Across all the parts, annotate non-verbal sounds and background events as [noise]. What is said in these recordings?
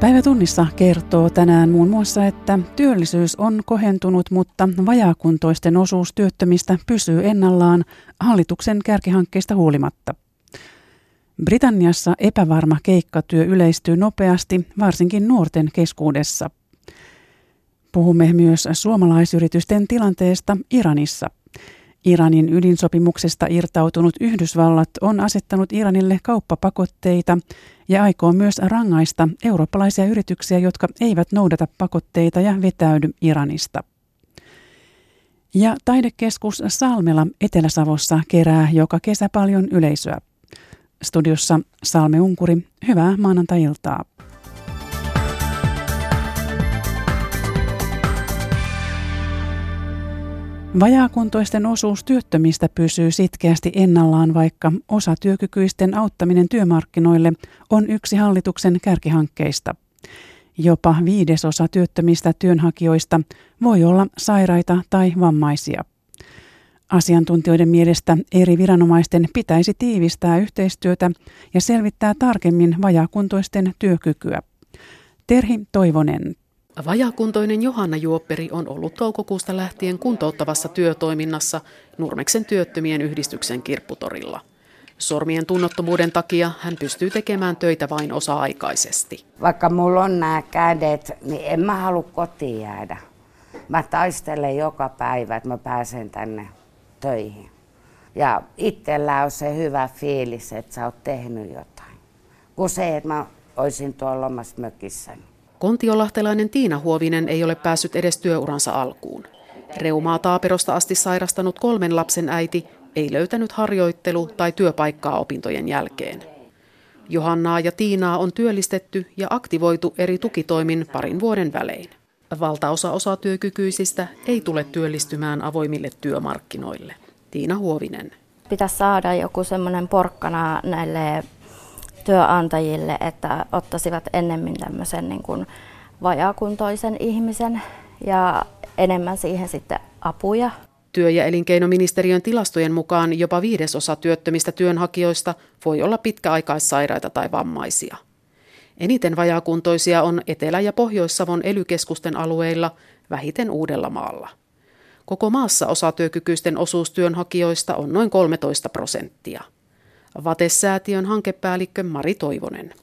Päivätunnissa kertoo tänään muun muassa, että työllisyys on kohentunut, mutta vajaakuntoisten osuus työttömistä pysyy ennallaan hallituksen kärkihankkeista huolimatta. Britanniassa epävarma keikkatyö yleistyy nopeasti, varsinkin nuorten keskuudessa. Puhumme myös suomalaisyritysten tilanteesta Iranissa. Iranin ydinsopimuksesta irtautunut Yhdysvallat on asettanut Iranille kauppapakotteita ja aikoo myös rangaista eurooppalaisia yrityksiä, jotka eivät noudata pakotteita ja vetäydy Iranista. Ja taidekeskus Salmela Etelä-Savossa kerää joka kesä paljon yleisöä. Studiossa Salme Unkuri, hyvää maanantai-iltaa. Vajaakuntoisten osuus työttömistä pysyy sitkeästi ennallaan, vaikka osa työkykyisten auttaminen työmarkkinoille on yksi hallituksen kärkihankkeista. Jopa viidesosa työttömistä työnhakijoista voi olla sairaita tai vammaisia. Asiantuntijoiden mielestä eri viranomaisten pitäisi tiivistää yhteistyötä ja selvittää tarkemmin vajaakuntoisten työkykyä. Terhi Toivonen. Vajakuntoinen Johanna Juopperi on ollut toukokuusta lähtien kuntouttavassa työtoiminnassa Nurmeksen työttömien yhdistyksen kirpputorilla. Sormien tunnottomuuden takia hän pystyy tekemään töitä vain osa-aikaisesti. Vaikka mulla on nämä kädet, niin en mä halua kotiin jäädä. Mä taistelen joka päivä, että mä pääsen tänne töihin. Ja itsellä on se hyvä fiilis, että sä oot tehnyt jotain. Kuin se, että mä olisin tuolla omassa mökissäni. Kontiolahtelainen Tiina Huovinen ei ole päässyt edes työuransa alkuun. Reumaa taaperosta asti sairastanut kolmen lapsen äiti ei löytänyt harjoittelu- tai työpaikkaa opintojen jälkeen. Johannaa ja Tiinaa on työllistetty ja aktivoitu eri tukitoimin parin vuoden välein. Valtaosa osatyökykyisistä ei tule työllistymään avoimille työmarkkinoille. Tiina Huovinen. Pitäisi saada joku semmoinen porkkana näille työnantajille, että ottaisivat ennemmin tämmöisen niin kuin vajaakuntoisen ihmisen ja enemmän siihen sitten apuja. Työ- ja elinkeinoministeriön tilastojen mukaan jopa viidesosa työttömistä työnhakijoista voi olla pitkäaikaissairaita tai vammaisia. Eniten vajaakuntoisia on Etelä- ja Pohjois-Savon elykeskusten alueilla, vähiten Uudellamaalla. Koko maassa osatyökykyisten osuus työnhakijoista on noin 13 prosenttia. Vatesäätiön hankepäällikkö Mari Toivonen.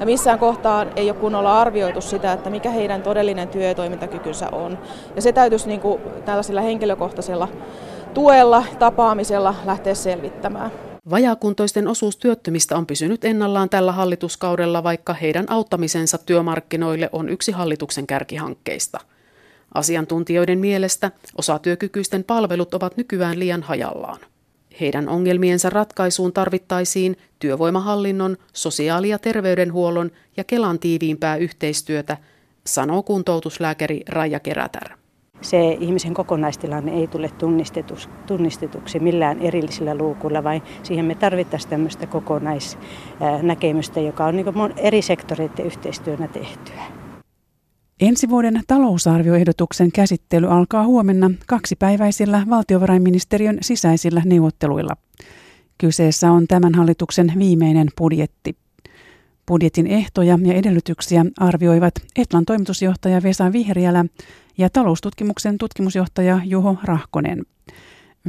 Ja missään kohtaa ei ole kunnolla arvioitu sitä, että mikä heidän todellinen työ- ja toimintakykynsä on. Ja se täytyisi niin kuin tällaisella henkilökohtaisella tuella, tapaamisella lähteä selvittämään. Vajaakuntoisten osuus työttömistä on pysynyt ennallaan tällä hallituskaudella, vaikka heidän auttamisensa työmarkkinoille on yksi hallituksen kärkihankkeista. Asiantuntijoiden mielestä osatyökykyisten palvelut ovat nykyään liian hajallaan. Heidän ongelmiensa ratkaisuun tarvittaisiin työvoimahallinnon, sosiaali- ja terveydenhuollon ja Kelan tiiviimpää yhteistyötä, sanoo kuntoutuslääkäri Raija Kerätär. Se ihmisen kokonaistilanne ei tule tunnistetuksi millään erillisillä luukulla, vaan siihen me tarvittaisiin tämmöistä kokonaisnäkemystä, joka on niin eri sektoreiden yhteistyönä tehtyä. Ensi vuoden talousarvioehdotuksen käsittely alkaa huomenna kaksipäiväisillä valtiovarainministeriön sisäisillä neuvotteluilla. Kyseessä on tämän hallituksen viimeinen budjetti. Budjetin ehtoja ja edellytyksiä arvioivat Etlan toimitusjohtaja Vesa Vihriälä ja taloustutkimuksen tutkimusjohtaja Juho Rahkonen.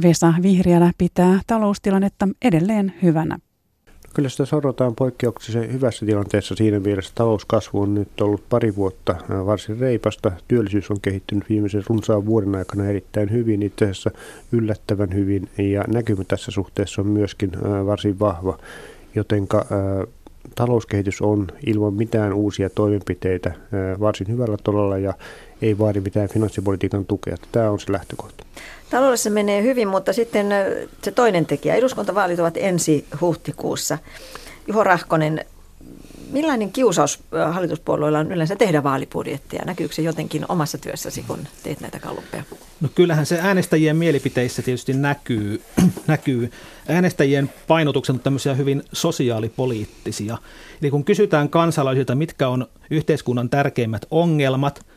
Vesa Vihriälä pitää taloustilannetta edelleen hyvänä. Kyllä sitä sorrotaan poikkeuksellisen hyvässä tilanteessa siinä mielessä. Talouskasvu on nyt ollut pari vuotta varsin reipasta. Työllisyys on kehittynyt viimeisen runsaan vuoden aikana erittäin hyvin, itse asiassa yllättävän hyvin. Ja näkymä tässä suhteessa on myöskin varsin vahva, jotenka talouskehitys on ilman mitään uusia toimenpiteitä varsin hyvällä tolalla ja ei vaadi mitään finanssipolitiikan tukea. Tämä on se lähtökohta. Taloudessa menee hyvin, mutta sitten se toinen tekijä. Eduskuntavaalit ovat ensi huhtikuussa. Juho Rahkonen, millainen kiusaus hallituspuolueilla on yleensä tehdä vaalibudjettia? Näkyykö se jotenkin omassa työssäsi, kun teet näitä kalluppeja? No kyllähän se äänestäjien mielipiteissä tietysti näkyy. [clears throat] näkyy. Äänestäjien painotukset on tämmöisiä hyvin sosiaalipoliittisia. Eli kun kysytään kansalaisilta, mitkä on yhteiskunnan tärkeimmät ongelmat –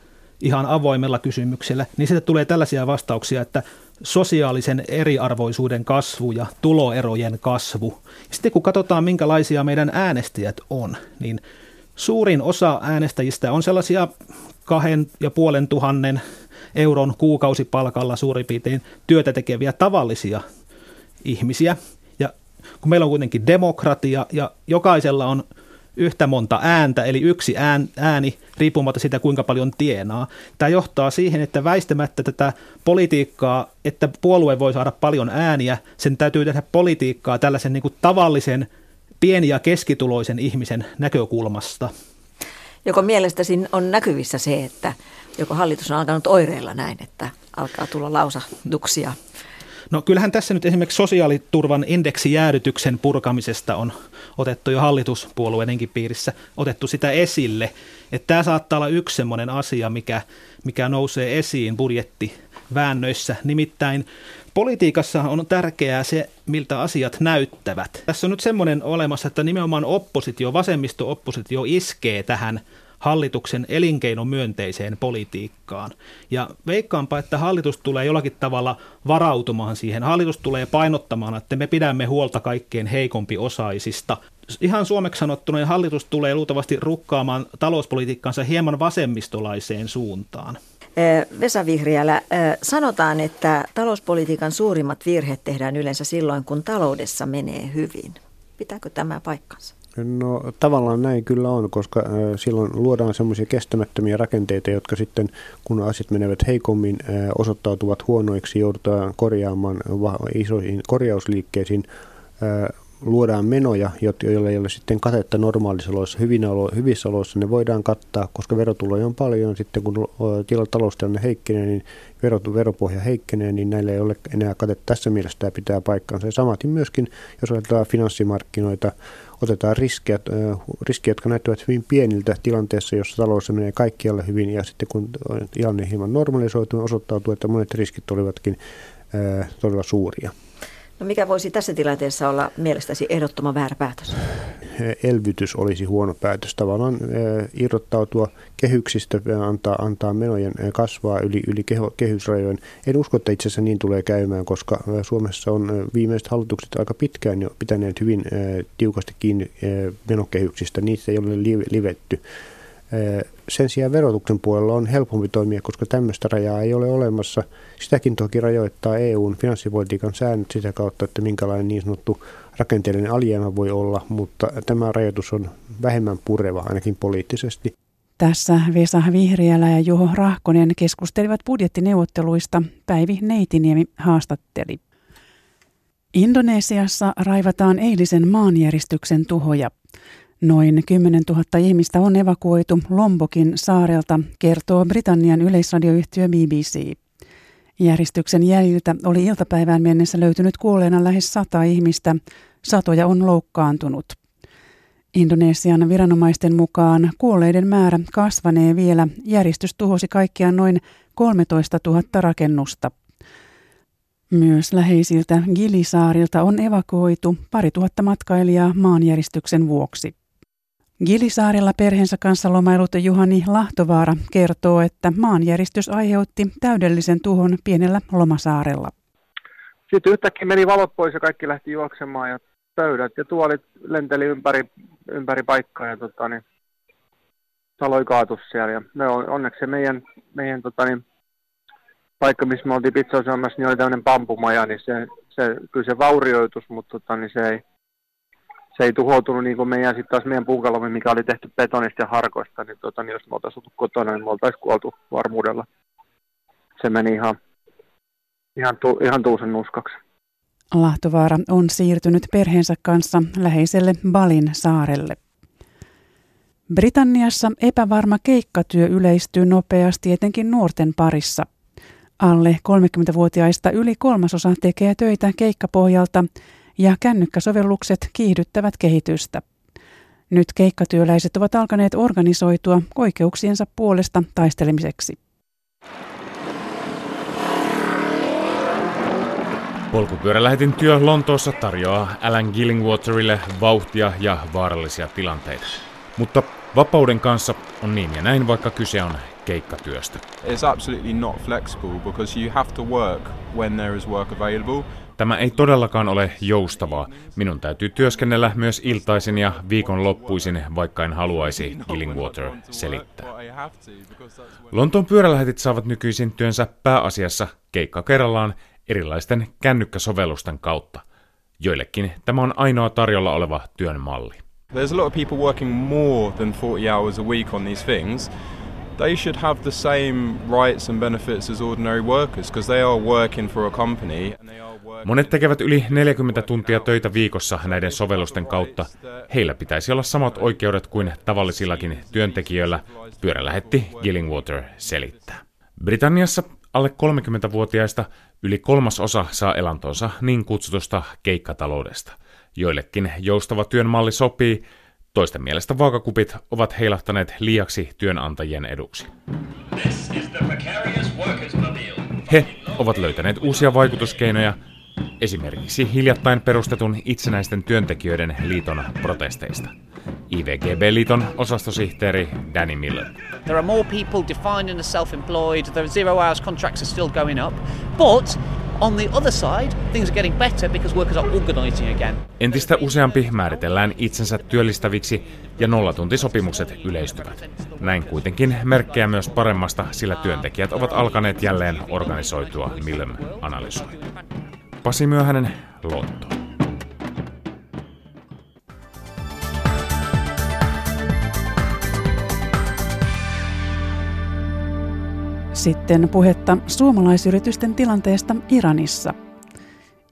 ihan avoimella kysymyksellä, niin sitten tulee tällaisia vastauksia, että sosiaalisen eriarvoisuuden kasvu ja tuloerojen kasvu. Sitten kun katsotaan, minkälaisia meidän äänestäjät on, niin suurin osa äänestäjistä on sellaisia kahden ja puolen tuhannen euron kuukausipalkalla suurin piirtein työtä tekeviä tavallisia ihmisiä. Ja kun meillä on kuitenkin demokratia ja jokaisella on yhtä monta ääntä, eli yksi ääni riippumatta siitä, kuinka paljon tienaa. Tämä johtaa siihen, että väistämättä tätä politiikkaa, että puolue voi saada paljon ääniä, sen täytyy tehdä politiikkaa tällaisen niin kuin tavallisen pieni- ja keskituloisen ihmisen näkökulmasta. Joko mielestäsi on näkyvissä se, että joko hallitus on alkanut oireilla näin, että alkaa tulla lausahduksia No kyllähän tässä nyt esimerkiksi sosiaaliturvan indeksijäädytyksen purkamisesta on otettu jo hallituspuolueidenkin piirissä, otettu sitä esille. Että tämä saattaa olla yksi sellainen asia, mikä, mikä nousee esiin budjettiväännöissä. Nimittäin politiikassa on tärkeää se, miltä asiat näyttävät. Tässä on nyt semmoinen olemassa, että nimenomaan oppositio, vasemmisto-oppositio iskee tähän hallituksen elinkeinomyönteiseen politiikkaan. Ja veikkaanpa, että hallitus tulee jollakin tavalla varautumaan siihen. Hallitus tulee painottamaan, että me pidämme huolta kaikkein heikompi osaisista. Ihan suomeksi sanottuna niin hallitus tulee luultavasti rukkaamaan talouspolitiikkansa hieman vasemmistolaiseen suuntaan. Vesa Vihriälä, sanotaan, että talouspolitiikan suurimmat virheet tehdään yleensä silloin, kun taloudessa menee hyvin. Pitääkö tämä paikkansa? No tavallaan näin kyllä on, koska silloin luodaan semmoisia kestämättömiä rakenteita, jotka sitten kun asiat menevät heikommin, osoittautuvat huonoiksi, joudutaan korjaamaan isoihin korjausliikkeisiin, luodaan menoja, joilla ei ole sitten katetta normaalissa oloissa, hyvissä oloissa ne voidaan kattaa, koska verotuloja on paljon. Sitten kun taloustilanne heikkenee, niin veropohja heikkenee, niin näillä ei ole enää katetta. Tässä mielessä tämä pitää paikkansa. Ja samatin myöskin, jos ajatellaan finanssimarkkinoita, otetaan riskejä, riskejä, jotka näyttävät hyvin pieniltä tilanteessa, jossa talous menee kaikkialle hyvin, ja sitten kun tilanne hieman normalisoituu, osoittautuu, että monet riskit olivatkin todella suuria. No mikä voisi tässä tilanteessa olla mielestäsi ehdottoman väärä päätös? Elvytys olisi huono päätös. Tavallaan irrottautua kehyksistä, antaa, antaa menojen kasvaa yli, yli kehysrajojen. En usko, että itse asiassa niin tulee käymään, koska Suomessa on viimeiset hallitukset aika pitkään jo pitäneet hyvin tiukasti kiinni menokehyksistä. Niistä ei ole livetty. Sen sijaan verotuksen puolella on helpompi toimia, koska tämmöistä rajaa ei ole olemassa. Sitäkin toki rajoittaa EUn finanssipolitiikan säännöt sitä kautta, että minkälainen niin sanottu rakenteellinen alijäämä voi olla, mutta tämä rajoitus on vähemmän pureva ainakin poliittisesti. Tässä Vesa Vihriälä ja Juho Rahkonen keskustelivat budjettineuvotteluista. Päivi Neitiniemi haastatteli. Indonesiassa raivataan eilisen maanjäristyksen tuhoja. Noin 10 000 ihmistä on evakuoitu Lombokin saarelta, kertoo Britannian yleisradioyhtiö BBC. Järjestyksen jäljiltä oli iltapäivään mennessä löytynyt kuolleena lähes sata ihmistä, satoja on loukkaantunut. Indonesian viranomaisten mukaan kuolleiden määrä kasvanee vielä. Järjestys tuhosi kaikkiaan noin 13 000 rakennusta. Myös läheisiltä Gilisaarilta on evakuoitu pari tuhatta matkailijaa maanjäristyksen vuoksi. Gilisaarilla perheensä kanssa lomailut Juhani Lahtovaara kertoo, että maanjäristys aiheutti täydellisen tuhon pienellä lomasaarella. Sitten yhtäkkiä meni valot pois ja kaikki lähti juoksemaan ja pöydät ja tuolit lenteli ympäri, ympäri paikkaa ja tota, niin, taloi kaatus siellä. Ja me on, onneksi se meidän, meidän tota, niin, paikka, missä me oltiin pizzaosaamassa, niin oli tämmöinen pampumaja, niin se, se, kyllä se vaurioitus, mutta tota, niin se ei, se ei tuhoutunut niin kuin meidän, sitten taas meidän puukalomme, mikä oli tehty betonista ja harkoista, niin, tota, niin jos me oltaisiin oltu kotona, niin me oltaisiin kuoltu varmuudella. Se meni ihan, ihan, tu, ihan tuusen nuskaksi. Lahtovaara on siirtynyt perheensä kanssa läheiselle Balin saarelle. Britanniassa epävarma keikkatyö yleistyy nopeasti etenkin nuorten parissa. Alle 30-vuotiaista yli kolmasosa tekee töitä keikkapohjalta ja kännykkäsovellukset kiihdyttävät kehitystä. Nyt keikkatyöläiset ovat alkaneet organisoitua oikeuksiensa puolesta taistelemiseksi. Polkupyörälähetin työ Lontoossa tarjoaa Alan Gillingwaterille vauhtia ja vaarallisia tilanteita. Mutta vapauden kanssa on niin ja näin, vaikka kyse on keikkatyöstä. It's absolutely not flexible because you have to work when there is work available tämä ei todellakaan ole joustavaa. Minun täytyy työskennellä myös iltaisin ja viikonloppuisin, vaikka en haluaisi, Gillingwater selittää. Lontoon pyörälähetit saavat nykyisin työnsä pääasiassa keikka kerrallaan erilaisten kännykkäsovellusten kautta. Joillekin tämä on ainoa tarjolla oleva työn malli. There's a lot of people working more than 40 hours a week on these things. They should have the same rights and benefits as ordinary workers because they are working for a company. Monet tekevät yli 40 tuntia töitä viikossa näiden sovellusten kautta. Heillä pitäisi olla samat oikeudet kuin tavallisillakin työntekijöillä, pyörälähetti Gillingwater selittää. Britanniassa alle 30-vuotiaista yli kolmas osa saa elantonsa niin kutsutusta keikkataloudesta. Joillekin joustava työn malli sopii, toisten mielestä vaakakupit ovat heilahtaneet liiaksi työnantajien eduksi. He ovat löytäneet uusia vaikutuskeinoja, esimerkiksi hiljattain perustetun itsenäisten työntekijöiden liiton protesteista. IVGB-liiton osastosihteeri Danny Miller. There are more people defined as self-employed, the zero hours contracts are still going up, but Entistä useampi määritellään itsensä työllistäviksi ja nollatuntisopimukset yleistyvät. Näin kuitenkin merkkejä myös paremmasta, sillä työntekijät ovat alkaneet jälleen organisoitua, Millem analysoi. Pasi Myöhänen, Lotto. Sitten puhetta suomalaisyritysten tilanteesta Iranissa.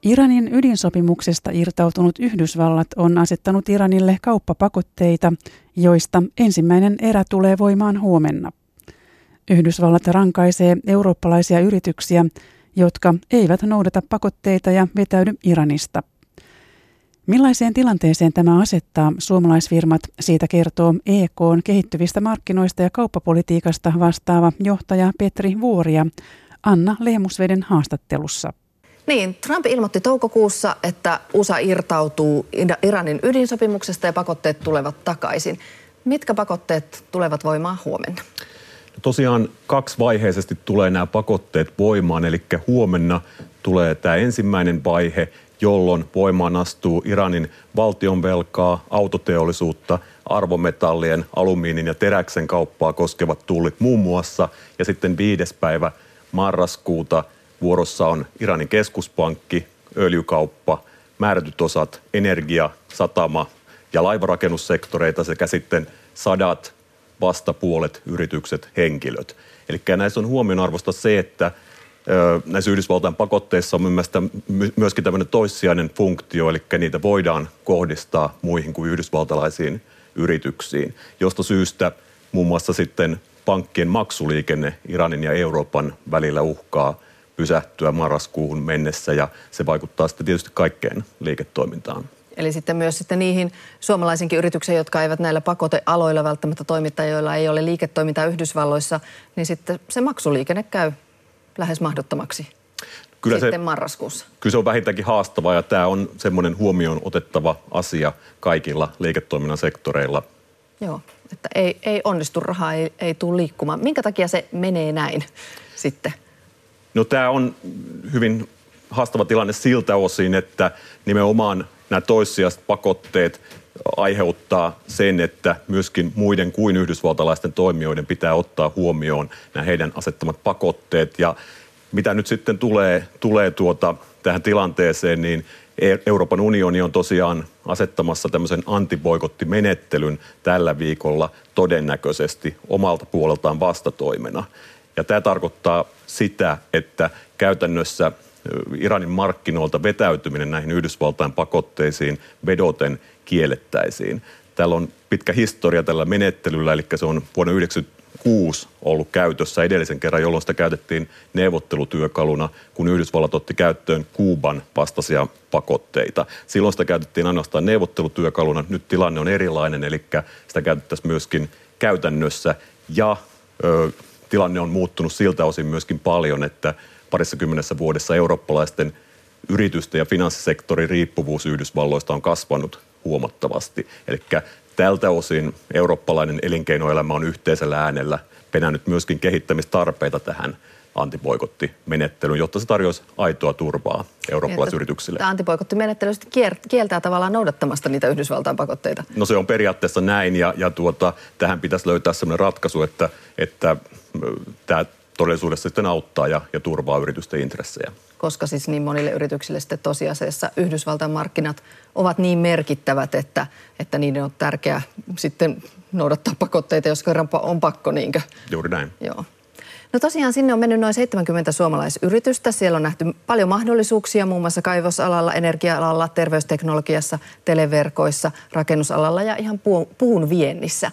Iranin ydinsopimuksesta irtautunut Yhdysvallat on asettanut Iranille kauppapakotteita, joista ensimmäinen erä tulee voimaan huomenna. Yhdysvallat rankaisee eurooppalaisia yrityksiä, jotka eivät noudata pakotteita ja vetäydy Iranista. Millaiseen tilanteeseen tämä asettaa suomalaisfirmat, siitä kertoo EKn kehittyvistä markkinoista ja kauppapolitiikasta vastaava johtaja Petri Vuoria Anna Lehmusveden haastattelussa. Niin, Trump ilmoitti toukokuussa, että USA irtautuu Iranin ydinsopimuksesta ja pakotteet tulevat takaisin. Mitkä pakotteet tulevat voimaan huomenna? Tosiaan kaksivaiheisesti tulee nämä pakotteet voimaan, eli huomenna tulee tämä ensimmäinen vaihe, jolloin voimaan astuu Iranin valtionvelkaa, autoteollisuutta, arvometallien, alumiinin ja teräksen kauppaa koskevat tullit muun muassa. Ja sitten viides päivä marraskuuta vuorossa on Iranin keskuspankki, öljykauppa, määrätyt osat, energia, satama ja laivarakennussektoreita sekä sitten sadat vastapuolet, yritykset, henkilöt. Eli näissä on huomionarvosta se, että näissä Yhdysvaltain pakotteissa on myöskin tämmöinen toissijainen funktio, eli niitä voidaan kohdistaa muihin kuin yhdysvaltalaisiin yrityksiin, josta syystä muun muassa sitten pankkien maksuliikenne Iranin ja Euroopan välillä uhkaa pysähtyä marraskuuhun mennessä ja se vaikuttaa sitten tietysti kaikkeen liiketoimintaan. Eli sitten myös sitten niihin suomalaisinkin yrityksiin, jotka eivät näillä pakotealoilla välttämättä toimita, joilla ei ole liiketoimintaa Yhdysvalloissa, niin sitten se maksuliikenne käy lähes mahdottomaksi kyllä sitten se, marraskuussa. Kyllä se on vähintäänkin haastavaa ja tämä on semmoinen huomioon otettava asia kaikilla liiketoiminnan sektoreilla. Joo, että ei, ei onnistu, rahaa ei, ei tule liikkumaan. Minkä takia se menee näin sitten? No tämä on hyvin haastava tilanne siltä osin, että nimenomaan nämä toissijaiset pakotteet aiheuttaa sen, että myöskin muiden kuin yhdysvaltalaisten toimijoiden pitää ottaa huomioon nämä heidän asettamat pakotteet. Ja mitä nyt sitten tulee, tulee tuota, tähän tilanteeseen, niin e- Euroopan unioni on tosiaan asettamassa tämmöisen antiboikottimenettelyn tällä viikolla todennäköisesti omalta puoleltaan vastatoimena. Ja tämä tarkoittaa sitä, että käytännössä Iranin markkinoilta vetäytyminen näihin Yhdysvaltain pakotteisiin vedoten kiellettäisiin. Täällä on pitkä historia tällä menettelyllä, eli se on vuonna 1996 ollut käytössä edellisen kerran, jolloin sitä käytettiin neuvottelutyökaluna, kun Yhdysvallat otti käyttöön Kuuban vastaisia pakotteita. Silloin sitä käytettiin ainoastaan neuvottelutyökaluna. Nyt tilanne on erilainen, eli sitä käytettäisiin myöskin käytännössä. Ja ö, tilanne on muuttunut siltä osin myöskin paljon, että parissa kymmenessä vuodessa eurooppalaisten yritysten ja finanssisektorin riippuvuus Yhdysvalloista on kasvanut huomattavasti. Eli tältä osin eurooppalainen elinkeinoelämä on yhteisellä äänellä penännyt myöskin kehittämistarpeita tähän, antipoikottimenettelyn, jotta se tarjoaisi aitoa turvaa eurooppalaisyrityksille. Tämä antipoikottimenettely kieltää tavallaan noudattamasta niitä Yhdysvaltain pakotteita. No se on periaatteessa näin ja, ja tuota, tähän pitäisi löytää sellainen ratkaisu, että, että tämä todellisuudessa sitten auttaa ja, ja turvaa yritysten intressejä. Koska siis niin monille yrityksille sitten tosiasiassa Yhdysvaltain markkinat ovat niin merkittävät, että, että niiden on tärkeää sitten noudattaa pakotteita, jos kerran on pakko, niinkö? Juuri näin. Joo. No tosiaan sinne on mennyt noin 70 suomalaisyritystä. Siellä on nähty paljon mahdollisuuksia muun muassa kaivosalalla, energia-alalla, terveysteknologiassa, televerkoissa, rakennusalalla ja ihan puun viennissä.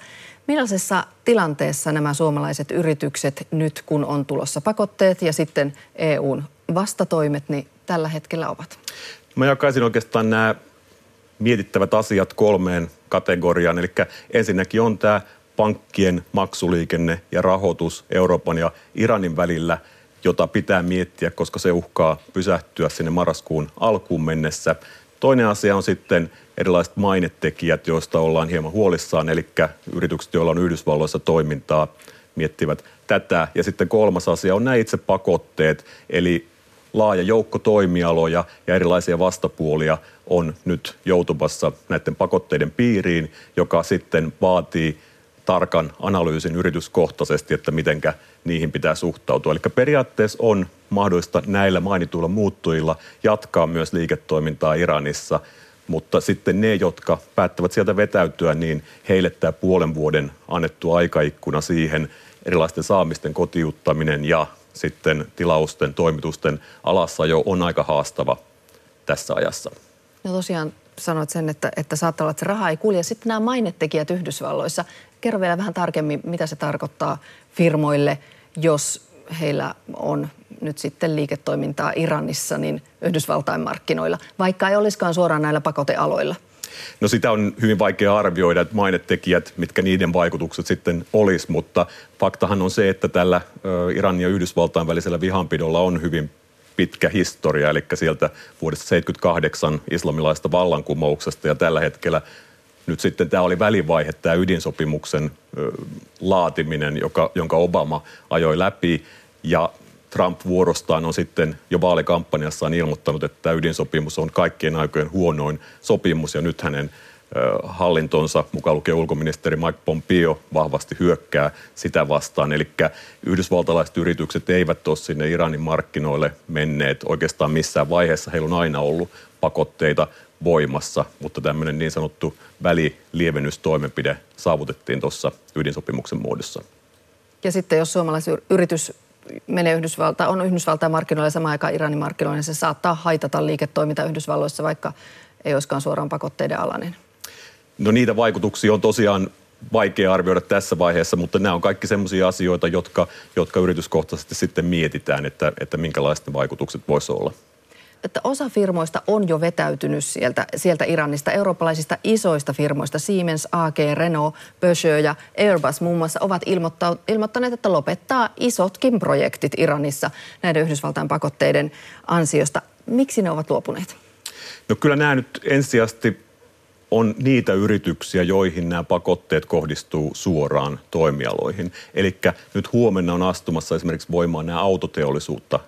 Millaisessa tilanteessa nämä suomalaiset yritykset nyt, kun on tulossa pakotteet ja sitten EUn vastatoimet, niin tällä hetkellä ovat? Mä jakaisin oikeastaan nämä mietittävät asiat kolmeen kategoriaan. Eli ensinnäkin on tämä pankkien maksuliikenne ja rahoitus Euroopan ja Iranin välillä, jota pitää miettiä, koska se uhkaa pysähtyä sinne marraskuun alkuun mennessä. Toinen asia on sitten erilaiset mainetekijät, joista ollaan hieman huolissaan, eli yritykset, joilla on Yhdysvalloissa toimintaa, miettivät tätä. Ja sitten kolmas asia on nämä itse pakotteet, eli laaja joukko toimialoja ja erilaisia vastapuolia on nyt joutumassa näiden pakotteiden piiriin, joka sitten vaatii tarkan analyysin yrityskohtaisesti, että mitenkä niihin pitää suhtautua. Eli periaatteessa on mahdollista näillä mainituilla muuttujilla jatkaa myös liiketoimintaa Iranissa, mutta sitten ne, jotka päättävät sieltä vetäytyä, niin heille tämä puolen vuoden annettu aikaikkuna siihen erilaisten saamisten kotiuttaminen ja sitten tilausten, toimitusten alassa jo on aika haastava tässä ajassa. No tosiaan sanoit sen, että, että saattaa olla, että se raha ei kulje. Sitten nämä mainetekijät Yhdysvalloissa. Kerro vielä vähän tarkemmin, mitä se tarkoittaa firmoille, jos heillä on nyt sitten liiketoimintaa Iranissa, niin Yhdysvaltain markkinoilla, vaikka ei olisikaan suoraan näillä pakotealoilla? No sitä on hyvin vaikea arvioida, että mainetekijät, mitkä niiden vaikutukset sitten olisi, mutta faktahan on se, että tällä Iranin ja Yhdysvaltain välisellä vihanpidolla on hyvin pitkä historia, eli sieltä vuodesta 78 islamilaista vallankumouksesta ja tällä hetkellä nyt sitten tämä oli välivaihe, tämä ydinsopimuksen laatiminen, joka, jonka Obama ajoi läpi ja Trump vuorostaan on sitten jo vaalikampanjassaan ilmoittanut, että tämä ydinsopimus on kaikkien aikojen huonoin sopimus ja nyt hänen hallintonsa, mukaan lukee ulkoministeri Mike Pompeo, vahvasti hyökkää sitä vastaan. Eli yhdysvaltalaiset yritykset eivät ole sinne Iranin markkinoille menneet oikeastaan missään vaiheessa. Heillä on aina ollut pakotteita voimassa, mutta tämmöinen niin sanottu välilievennystoimenpide saavutettiin tuossa ydinsopimuksen muodossa. Ja sitten jos suomalaisyritys menee Yhdysvaltaan, on Yhdysvaltain markkinoilla ja samaan aikaan Iranin markkinoilla, niin se saattaa haitata liiketoiminta Yhdysvalloissa, vaikka ei olisikaan suoraan pakotteiden alainen. No niitä vaikutuksia on tosiaan vaikea arvioida tässä vaiheessa, mutta nämä on kaikki sellaisia asioita, jotka, jotka yrityskohtaisesti sitten mietitään, että, että minkälaiset vaikutukset voisi olla että osa firmoista on jo vetäytynyt sieltä, sieltä Iranista. Eurooppalaisista isoista firmoista Siemens, AG, Renault, Peugeot ja Airbus muun muassa ovat ilmoittaneet, että lopettaa isotkin projektit Iranissa näiden Yhdysvaltain pakotteiden ansiosta. Miksi ne ovat luopuneet? No kyllä nämä nyt ensisijaisesti on niitä yrityksiä, joihin nämä pakotteet kohdistuu suoraan toimialoihin. Eli nyt huomenna on astumassa esimerkiksi voimaan nämä autoteollisuutta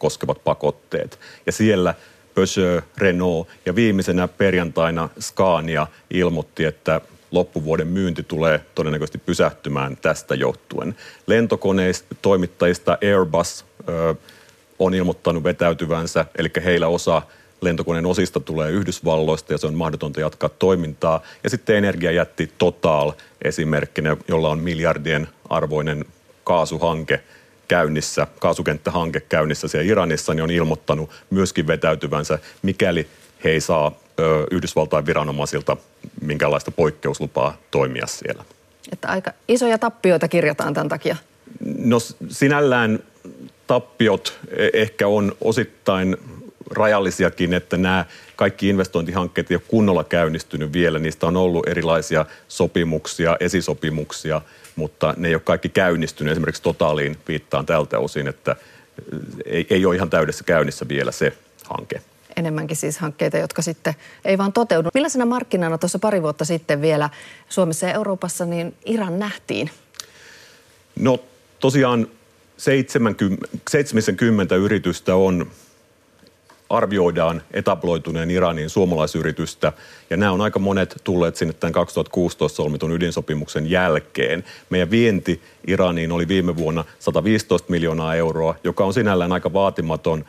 koskevat pakotteet. Ja siellä Peugeot, Renault ja viimeisenä perjantaina Scania ilmoitti, että loppuvuoden myynti tulee todennäköisesti pysähtymään tästä johtuen. Lentokoneista toimittajista Airbus ö, on ilmoittanut vetäytyvänsä, eli heillä osa lentokoneen osista tulee Yhdysvalloista ja se on mahdotonta jatkaa toimintaa. Ja sitten energiajätti Total esimerkkinä, jolla on miljardien arvoinen kaasuhanke käynnissä, kaasukenttähanke käynnissä siellä Iranissa, niin on ilmoittanut myöskin vetäytyvänsä, mikäli he ei saa ö, Yhdysvaltain viranomaisilta minkälaista poikkeuslupaa toimia siellä. Että aika isoja tappioita kirjataan tämän takia. No sinällään tappiot e, ehkä on osittain rajallisiakin, että nämä kaikki investointihankkeet ei ole kunnolla käynnistynyt vielä. Niistä on ollut erilaisia sopimuksia, esisopimuksia, mutta ne ei ole kaikki käynnistynyt. Esimerkiksi Totaaliin viittaan tältä osin, että ei, ei ole ihan täydessä käynnissä vielä se hanke enemmänkin siis hankkeita, jotka sitten ei vaan toteudu. Millaisena markkinana tuossa pari vuotta sitten vielä Suomessa ja Euroopassa niin Iran nähtiin? No tosiaan 70, 70 yritystä on arvioidaan etabloituneen Iranin suomalaisyritystä, ja nämä on aika monet tulleet sinne tämän 2016 solmitun ydinsopimuksen jälkeen. Meidän vienti Iraniin oli viime vuonna 115 miljoonaa euroa, joka on sinällään aika vaatimaton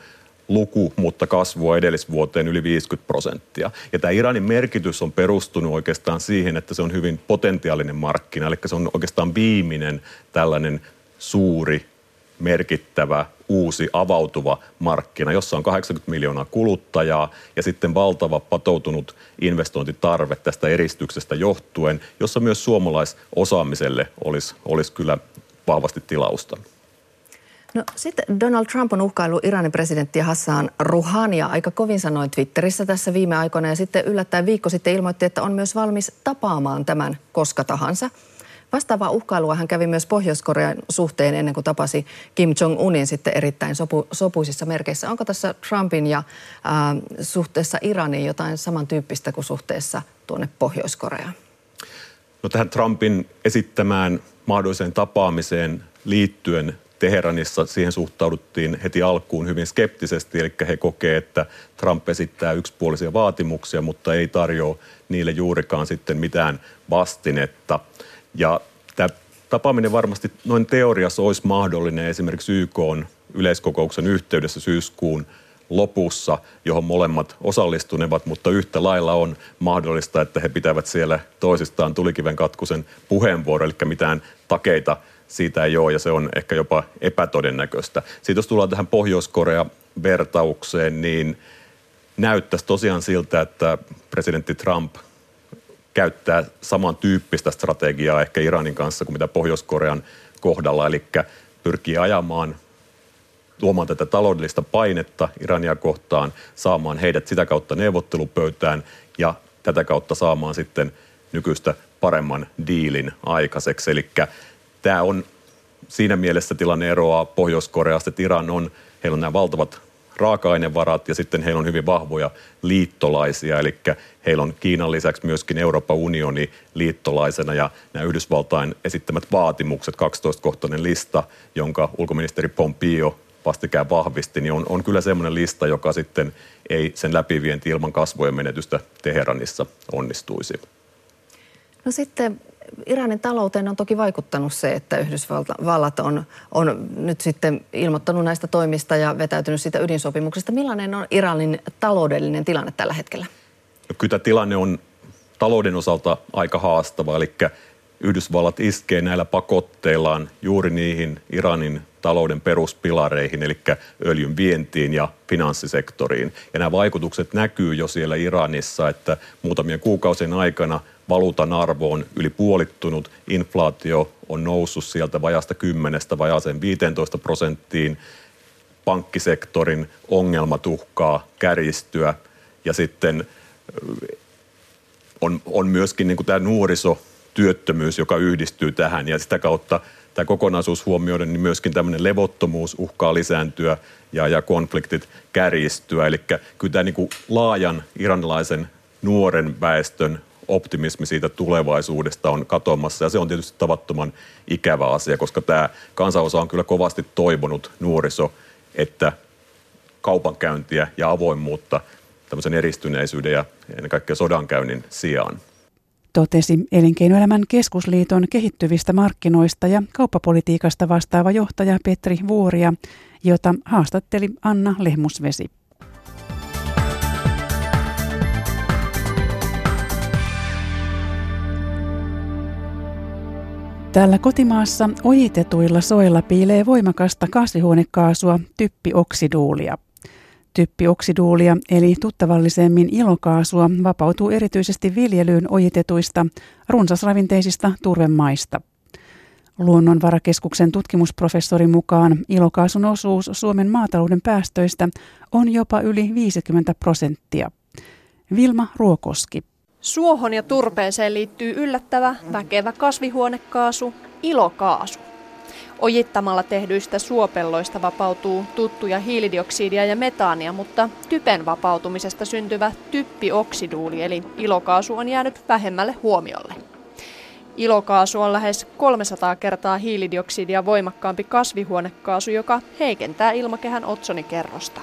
luku, mutta kasvua edellisvuoteen yli 50 prosenttia. Ja tämä Iranin merkitys on perustunut oikeastaan siihen, että se on hyvin potentiaalinen markkina, eli se on oikeastaan viimeinen tällainen suuri merkittävä uusi avautuva markkina, jossa on 80 miljoonaa kuluttajaa ja sitten valtava patoutunut investointitarve tästä eristyksestä johtuen, jossa myös suomalaisosaamiselle olisi, olisi kyllä vahvasti tilausta. No sitten Donald Trump on uhkailu Iranin presidenttiä Hassan Rouhania aika kovin sanoin Twitterissä tässä viime aikoina ja sitten yllättäen viikko sitten ilmoitti, että on myös valmis tapaamaan tämän koska tahansa – Vastaavaa uhkailua hän kävi myös Pohjois-Korean suhteen ennen kuin tapasi Kim Jong-unin sitten erittäin sopu, sopuisissa merkeissä. Onko tässä Trumpin ja ää, suhteessa Iraniin jotain samantyyppistä kuin suhteessa tuonne Pohjois-Koreaan? No tähän Trumpin esittämään mahdolliseen tapaamiseen liittyen Teheranissa siihen suhtauduttiin heti alkuun hyvin skeptisesti, eli he kokee, että Trump esittää yksipuolisia vaatimuksia, mutta ei tarjoa niille juurikaan sitten mitään vastinetta. Ja tämä tapaaminen varmasti noin teoriassa olisi mahdollinen esimerkiksi YK on yleiskokouksen yhteydessä syyskuun lopussa, johon molemmat osallistunevat, mutta yhtä lailla on mahdollista, että he pitävät siellä toisistaan tulikiven katkusen puheenvuoro, eli mitään takeita siitä ei ole, ja se on ehkä jopa epätodennäköistä. Siitä jos tullaan tähän Pohjois-Korea-vertaukseen, niin näyttäisi tosiaan siltä, että presidentti Trump – käyttää samantyyppistä strategiaa ehkä Iranin kanssa kuin mitä Pohjois-Korean kohdalla, eli pyrkii ajamaan tuomaan tätä taloudellista painetta Irania kohtaan, saamaan heidät sitä kautta neuvottelupöytään ja tätä kautta saamaan sitten nykyistä paremman diilin aikaiseksi. Eli tämä on siinä mielessä tilanne eroaa Pohjois-Koreasta, että Iran on, heillä on nämä valtavat raaka-ainevarat ja sitten heillä on hyvin vahvoja liittolaisia, eli heillä on Kiinan lisäksi myöskin Euroopan unioni liittolaisena ja nämä Yhdysvaltain esittämät vaatimukset, 12-kohtainen lista, jonka ulkoministeri Pompeo vastikään vahvisti, niin on, on kyllä semmoinen lista, joka sitten ei sen läpivienti ilman kasvojen menetystä Teheranissa onnistuisi. No sitten Iranin talouteen on toki vaikuttanut se, että Yhdysvallat on, on nyt sitten ilmoittanut näistä toimista ja vetäytynyt siitä ydinsopimuksesta. Millainen on Iranin taloudellinen tilanne tällä hetkellä? Kyllä tilanne on talouden osalta aika haastava, eli Yhdysvallat iskee näillä pakotteillaan juuri niihin Iranin talouden peruspilareihin, eli öljyn vientiin ja finanssisektoriin. Ja nämä vaikutukset näkyy jo siellä Iranissa, että muutamien kuukausien aikana – valuutan arvo on yli puolittunut, inflaatio on noussut sieltä vajasta 10 vajaaseen 15 prosenttiin, pankkisektorin ongelmat uhkaa kärjistyä ja sitten on, on myöskin niin kuin tämä nuorisotyöttömyys, joka yhdistyy tähän ja sitä kautta tämä kokonaisuus huomioiden, niin myöskin tämmöinen levottomuus uhkaa lisääntyä ja, ja konfliktit kärjistyä. Eli kyllä tämä niin kuin laajan iranilaisen nuoren väestön optimismi siitä tulevaisuudesta on katoamassa ja se on tietysti tavattoman ikävä asia, koska tämä kansanosa on kyllä kovasti toivonut nuoriso, että kaupankäyntiä ja avoimuutta tämmöisen eristyneisyyden ja ennen kaikkea sodankäynnin sijaan. Totesi Elinkeinoelämän keskusliiton kehittyvistä markkinoista ja kauppapolitiikasta vastaava johtaja Petri Vuoria, jota haastatteli Anna Lehmusvesi. Täällä kotimaassa ojitetuilla soilla piilee voimakasta kasvihuonekaasua, typpioksiduulia. Typpioksiduulia, eli tuttavallisemmin ilokaasua, vapautuu erityisesti viljelyyn ojitetuista runsasravinteisista turvemaista. Luonnonvarakeskuksen tutkimusprofessorin mukaan ilokaasun osuus Suomen maatalouden päästöistä on jopa yli 50 prosenttia. Vilma Ruokoski. Suohon ja turpeeseen liittyy yllättävä, väkevä kasvihuonekaasu, ilokaasu. Ojittamalla tehdyistä suopelloista vapautuu tuttuja hiilidioksidia ja metaania, mutta typen vapautumisesta syntyvä typpioksiduuli eli ilokaasu on jäänyt vähemmälle huomiolle. Ilokaasu on lähes 300 kertaa hiilidioksidia voimakkaampi kasvihuonekaasu, joka heikentää ilmakehän otsonikerrosta.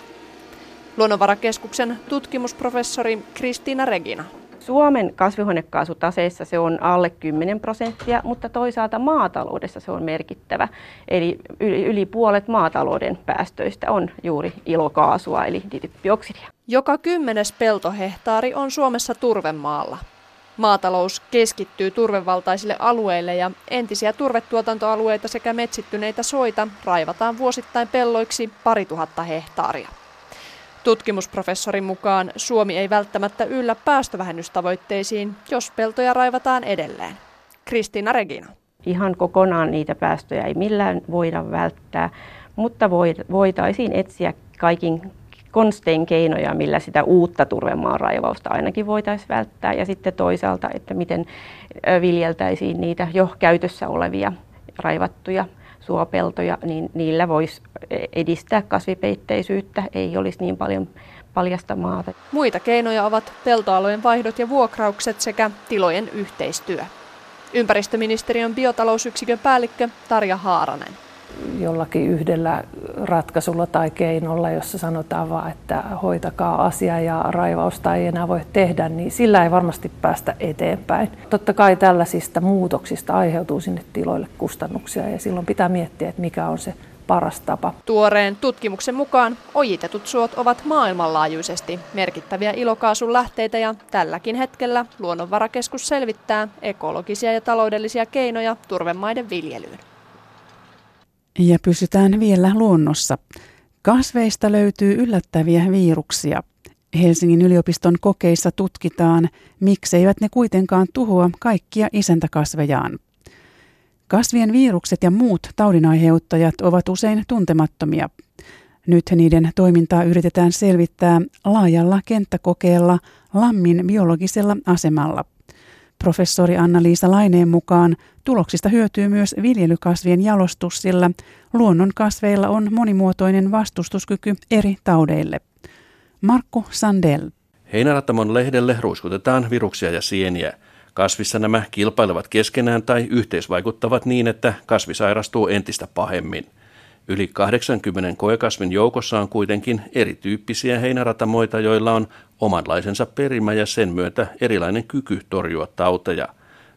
Luonnonvarakeskuksen tutkimusprofessori Kristiina Regina. Suomen kasvihuonekaasutaseessa se on alle 10 prosenttia, mutta toisaalta maataloudessa se on merkittävä. Eli yli puolet maatalouden päästöistä on juuri ilokaasua eli dityppioksidia. Joka kymmenes peltohehtaari on Suomessa turvemaalla. Maatalous keskittyy turvevaltaisille alueille ja entisiä turvetuotantoalueita sekä metsittyneitä soita raivataan vuosittain pelloiksi pari tuhatta hehtaaria. Tutkimusprofessorin mukaan Suomi ei välttämättä yllä päästövähennystavoitteisiin, jos peltoja raivataan edelleen. Kristiina Regina. Ihan kokonaan niitä päästöjä ei millään voida välttää, mutta voitaisiin etsiä kaikin konstein keinoja, millä sitä uutta turvemaan raivausta ainakin voitaisiin välttää. Ja sitten toisaalta, että miten viljeltäisiin niitä jo käytössä olevia raivattuja suopeltoja, niin niillä voisi edistää kasvipeitteisyyttä, ei olisi niin paljon paljasta maata. Muita keinoja ovat peltoalojen vaihdot ja vuokraukset sekä tilojen yhteistyö. Ympäristöministeriön biotalousyksikön päällikkö Tarja Haaranen jollakin yhdellä ratkaisulla tai keinolla, jossa sanotaan vaan, että hoitakaa asia ja raivausta ei enää voi tehdä, niin sillä ei varmasti päästä eteenpäin. Totta kai tällaisista muutoksista aiheutuu sinne tiloille kustannuksia ja silloin pitää miettiä, että mikä on se paras tapa. Tuoreen tutkimuksen mukaan ojitetut suot ovat maailmanlaajuisesti merkittäviä ilokaasun lähteitä ja tälläkin hetkellä Luonnonvarakeskus selvittää ekologisia ja taloudellisia keinoja turvemaiden viljelyyn. Ja pysytään vielä luonnossa. Kasveista löytyy yllättäviä viruksia. Helsingin yliopiston kokeissa tutkitaan, mikseivät ne kuitenkaan tuhoa kaikkia isäntäkasvejaan. Kasvien virukset ja muut taudinaiheuttajat ovat usein tuntemattomia. Nyt niiden toimintaa yritetään selvittää laajalla kenttäkokeella Lammin biologisella asemalla – Professori Anna-Liisa Laineen mukaan tuloksista hyötyy myös viljelykasvien jalostus, sillä luonnon kasveilla on monimuotoinen vastustuskyky eri taudeille. Markku Sandel. Heinärattamon lehdelle ruiskutetaan viruksia ja sieniä. Kasvissa nämä kilpailevat keskenään tai yhteisvaikuttavat niin, että kasvi sairastuu entistä pahemmin. Yli 80 koekasvin joukossa on kuitenkin erityyppisiä heinäratamoita, joilla on omanlaisensa perimä ja sen myötä erilainen kyky torjua tauteja.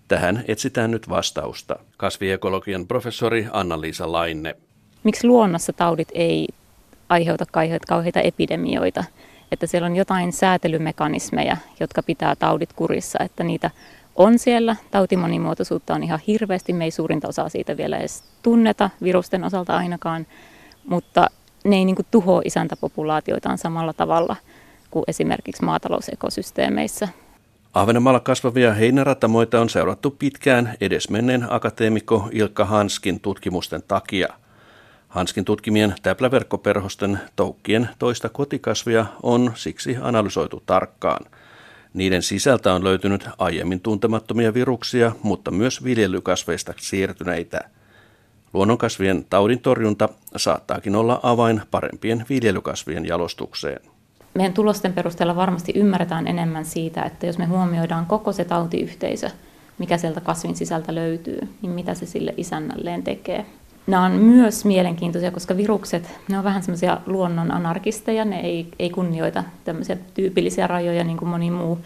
Tähän etsitään nyt vastausta. Kasviekologian professori Anna-Liisa Lainne. Miksi luonnossa taudit ei aiheuta kauheita epidemioita? Että siellä on jotain säätelymekanismeja, jotka pitää taudit kurissa, että niitä on siellä. Tautimonimuotoisuutta on ihan hirveästi. Me ei suurinta osaa siitä vielä edes tunneta, virusten osalta ainakaan. Mutta ne ei niin kuin tuhoa isäntäpopulaatioitaan samalla tavalla kuin esimerkiksi maatalousekosysteemeissä. Ahvenanmaalla kasvavia heinäratamoita on seurattu pitkään edesmenneen akateemikko Ilkka Hanskin tutkimusten takia. Hanskin tutkimien täpläverkkoperhosten toukkien toista kotikasvia on siksi analysoitu tarkkaan – niiden sisältä on löytynyt aiemmin tuntemattomia viruksia, mutta myös viljelykasveista siirtyneitä. Luonnonkasvien taudin torjunta saattaakin olla avain parempien viljelykasvien jalostukseen. Meidän tulosten perusteella varmasti ymmärretään enemmän siitä, että jos me huomioidaan koko se tautiyhteisö, mikä sieltä kasvin sisältä löytyy, niin mitä se sille isännälleen tekee. Nämä on myös mielenkiintoisia, koska virukset, ne on vähän semmoisia luonnon anarkisteja, ne ei, ei kunnioita tämmöisiä tyypillisiä rajoja niin kuin moni muu.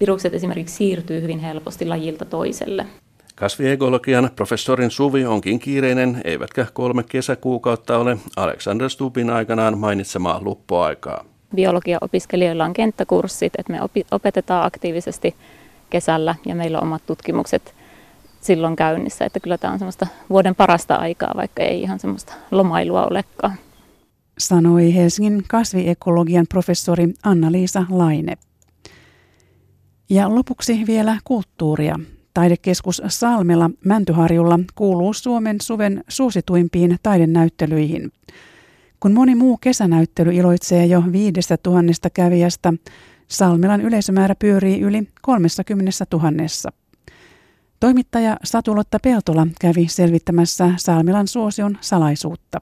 Virukset esimerkiksi siirtyy hyvin helposti lajilta toiselle. Kasviekologian professorin Suvi onkin kiireinen, eivätkä kolme kesäkuukautta ole Alexander Stubin aikanaan mainitsemaa luppoaikaa. Biologia-opiskelijoilla on kenttäkurssit, että me opetetaan aktiivisesti kesällä ja meillä on omat tutkimukset silloin käynnissä, että kyllä tämä on semmoista vuoden parasta aikaa, vaikka ei ihan semmoista lomailua olekaan. Sanoi Helsingin kasviekologian professori Anna-Liisa Laine. Ja lopuksi vielä kulttuuria. Taidekeskus Salmela Mäntyharjulla kuuluu Suomen suven suosituimpiin taidenäyttelyihin. Kun moni muu kesänäyttely iloitsee jo viidestä tuhannesta kävijästä, Salmelan yleisömäärä pyörii yli 30 tuhannessa. Toimittaja Satulotta Peltola kävi selvittämässä Salmelan suosion salaisuutta.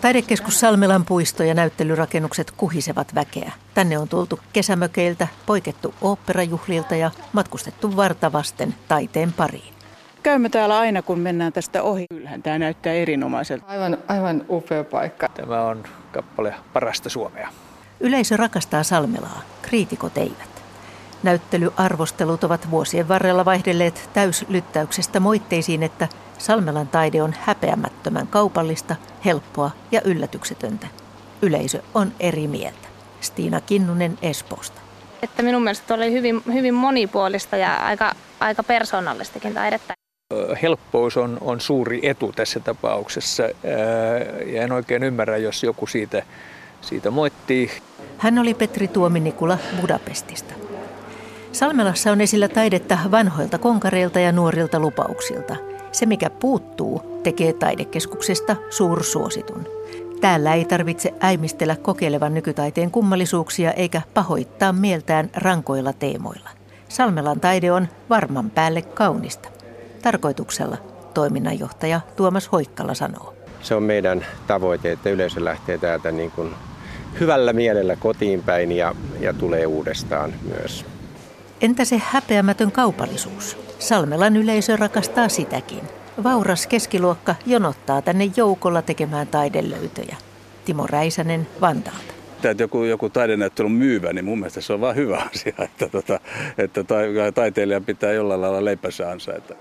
Taidekeskus Salmelan puisto ja näyttelyrakennukset kuhisevat väkeä. Tänne on tultu kesämökeiltä, poikettu oopperajuhlilta ja matkustettu vartavasten taiteen pariin. Käymme täällä aina, kun mennään tästä ohi. Kyllähän tämä näyttää erinomaiselta. Aivan, aivan upea paikka. Tämä on kappale parasta Suomea. Yleisö rakastaa Salmelaa, kriitikot eivät. Näyttelyarvostelut ovat vuosien varrella vaihdelleet täyslyttäyksestä moitteisiin, että Salmelan taide on häpeämättömän kaupallista, helppoa ja yllätyksetöntä. Yleisö on eri mieltä. Stiina Kinnunen Espoosta. Että minun mielestä oli hyvin, hyvin monipuolista ja aika, aika persoonallistakin taidetta. Helppous on, on suuri etu tässä tapauksessa ja en oikein ymmärrä, jos joku siitä, siitä moittii. Hän oli Petri Tuominikula Budapestista. Salmelassa on esillä taidetta vanhoilta konkareilta ja nuorilta lupauksilta. Se, mikä puuttuu, tekee taidekeskuksesta suursuositun. Täällä ei tarvitse äimistellä kokeilevan nykytaiteen kummallisuuksia eikä pahoittaa mieltään rankoilla teemoilla. Salmelan taide on varman päälle kaunista. Tarkoituksella toiminnanjohtaja Tuomas Hoikkala sanoo. Se on meidän tavoite, että yleisö lähtee täältä niin kuin hyvällä mielellä kotiin päin ja, ja tulee uudestaan myös. Entä se häpeämätön kaupallisuus? Salmelan yleisö rakastaa sitäkin. Vauras keskiluokka jonottaa tänne joukolla tekemään taidelöytöjä. Timo Räisänen Vantaalta. Että joku, joku taidenäyttely on myyvä, niin mun mielestä se on vain hyvä [laughs] asia, että, tota, että taiteilija pitää jollain lailla leipänsä ansaita.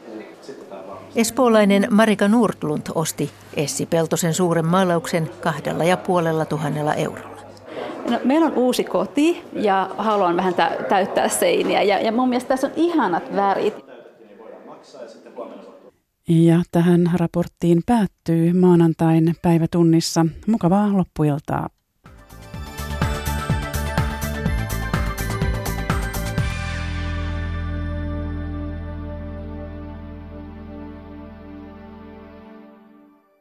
Espoolainen Marika Nurtlund osti Essi Peltosen suuren maalauksen kahdella ja puolella tuhannella eurolla. No, meillä on uusi koti ja haluan vähän täyttää seiniä ja, ja mun mielestä tässä on ihanat värit. Ja tähän raporttiin päättyy maanantain päivätunnissa. Mukavaa loppuiltaa.